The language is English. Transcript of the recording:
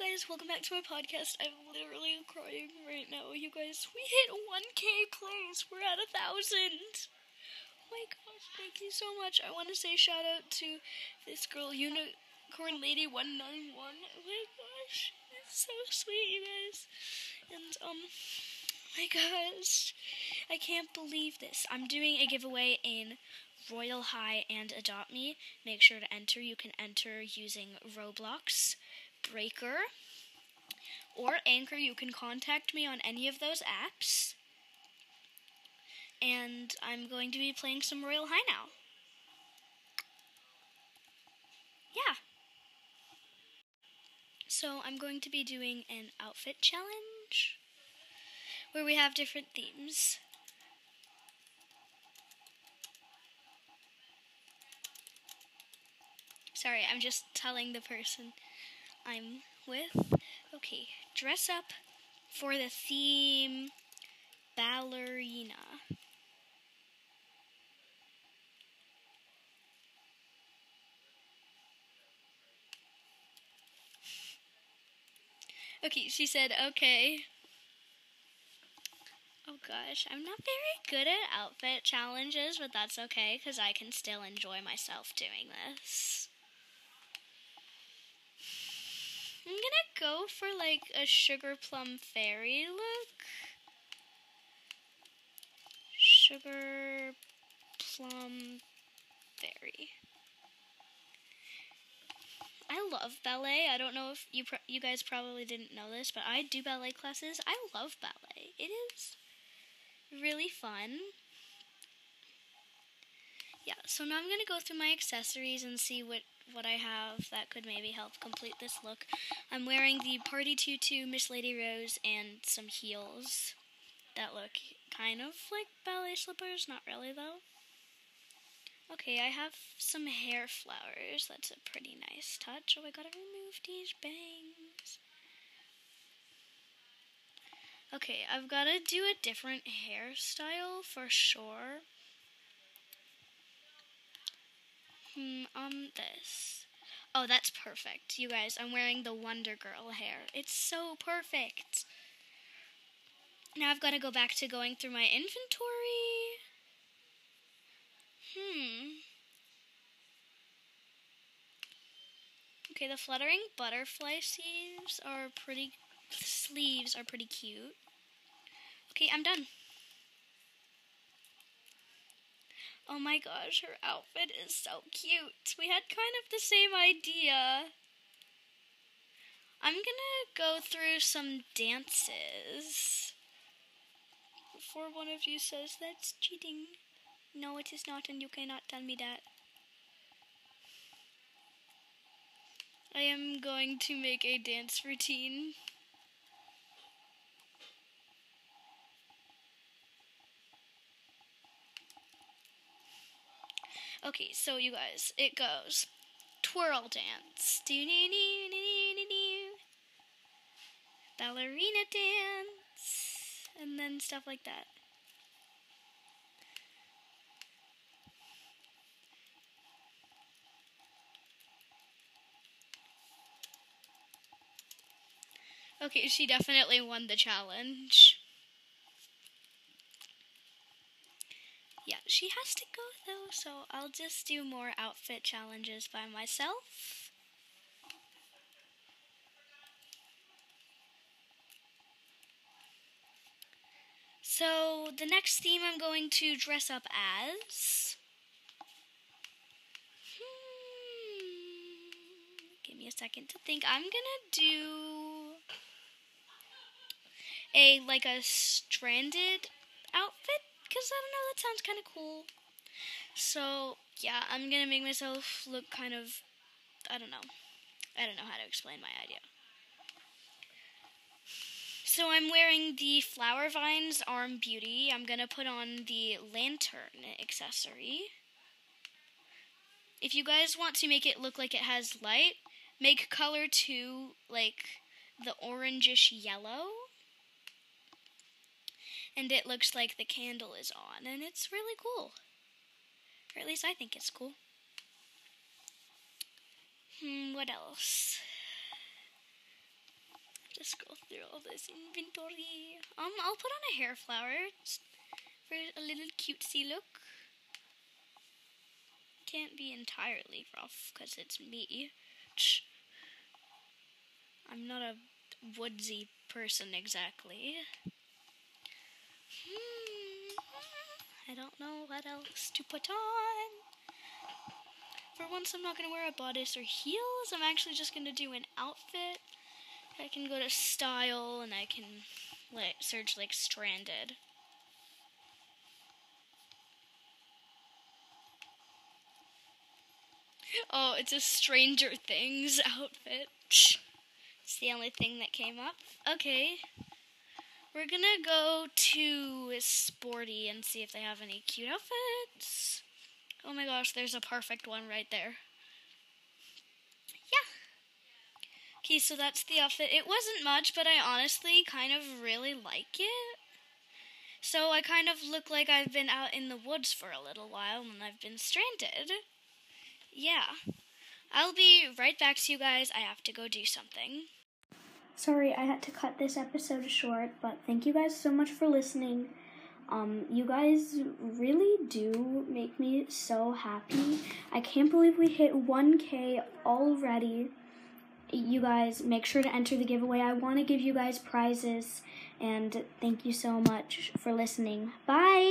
guys, welcome back to my podcast. I'm literally crying right now. You guys, we hit 1k plays. We're at a thousand. Oh my gosh, thank you so much. I want to say shout out to this girl, Unicorn Lady 191. Oh my gosh, it's so sweet, you guys. And, um, oh my gosh, I can't believe this. I'm doing a giveaway in Royal High and Adopt Me. Make sure to enter. You can enter using Roblox, Breaker, or Anchor. You can contact me on any of those apps. And I'm going to be playing some Royal High now. Yeah. So I'm going to be doing an outfit challenge where we have different themes. Sorry, I'm just telling the person I'm with. Okay, dress up for the theme ballerina. Okay, she said, okay. Oh gosh, I'm not very good at outfit challenges, but that's okay because I can still enjoy myself doing this. I'm gonna go for like a sugar plum fairy look. Sugar plum fairy. I love ballet. I don't know if you you guys probably didn't know this, but I do ballet classes. I love ballet. It is really fun. Yeah, so now I'm going to go through my accessories and see what what I have that could maybe help complete this look. I'm wearing the Party Tutu Miss Lady Rose and some heels that look kind of like ballet slippers, not really though. Okay, I have some hair flowers. That's a pretty nice touch. Oh, I gotta remove these bangs. Okay, I've gotta do a different hairstyle for sure. Hmm, um, this. Oh, that's perfect. You guys, I'm wearing the Wonder Girl hair. It's so perfect. Now I've got to go back to going through my inventory. Hmm. Okay, the fluttering butterfly sleeves are pretty sleeves are pretty cute. Okay, I'm done. Oh my gosh, her outfit is so cute. We had kind of the same idea. I'm gonna go through some dances. Before one of you says that's cheating. No, it is not, and you cannot tell me that. I am going to make a dance routine. Okay, so you guys, it goes twirl dance, ballerina dance, and then stuff like that. Okay, she definitely won the challenge. Yeah, she has to go though, so I'll just do more outfit challenges by myself. So, the next theme I'm going to dress up as. Hmm, give me a second to think. I'm gonna do a like a stranded outfit because I don't know, that sounds kind of cool. So, yeah, I'm gonna make myself look kind of. I don't know. I don't know how to explain my idea. So, I'm wearing the Flower Vines Arm Beauty. I'm gonna put on the lantern accessory. If you guys want to make it look like it has light, make color 2 like the orangish yellow and it looks like the candle is on, and it's really cool. Or at least I think it's cool. Hmm, what else? just go through all this inventory. Um, I'll put on a hair flower for a little cutesy look. Can't be entirely rough because it's me. I'm not a woodsy person exactly. I don't know what else to put on. For once, I'm not going to wear a bodice or heels. I'm actually just going to do an outfit. I can go to style and I can like search like stranded. Oh, it's a Stranger Things outfit. It's the only thing that came up. Okay. We're gonna go to Sporty and see if they have any cute outfits. Oh my gosh, there's a perfect one right there. Yeah. Okay, so that's the outfit. It wasn't much, but I honestly kind of really like it. So I kind of look like I've been out in the woods for a little while and I've been stranded. Yeah. I'll be right back to you guys. I have to go do something. Sorry, I had to cut this episode short, but thank you guys so much for listening. Um, you guys really do make me so happy. I can't believe we hit 1K already. You guys, make sure to enter the giveaway. I want to give you guys prizes, and thank you so much for listening. Bye!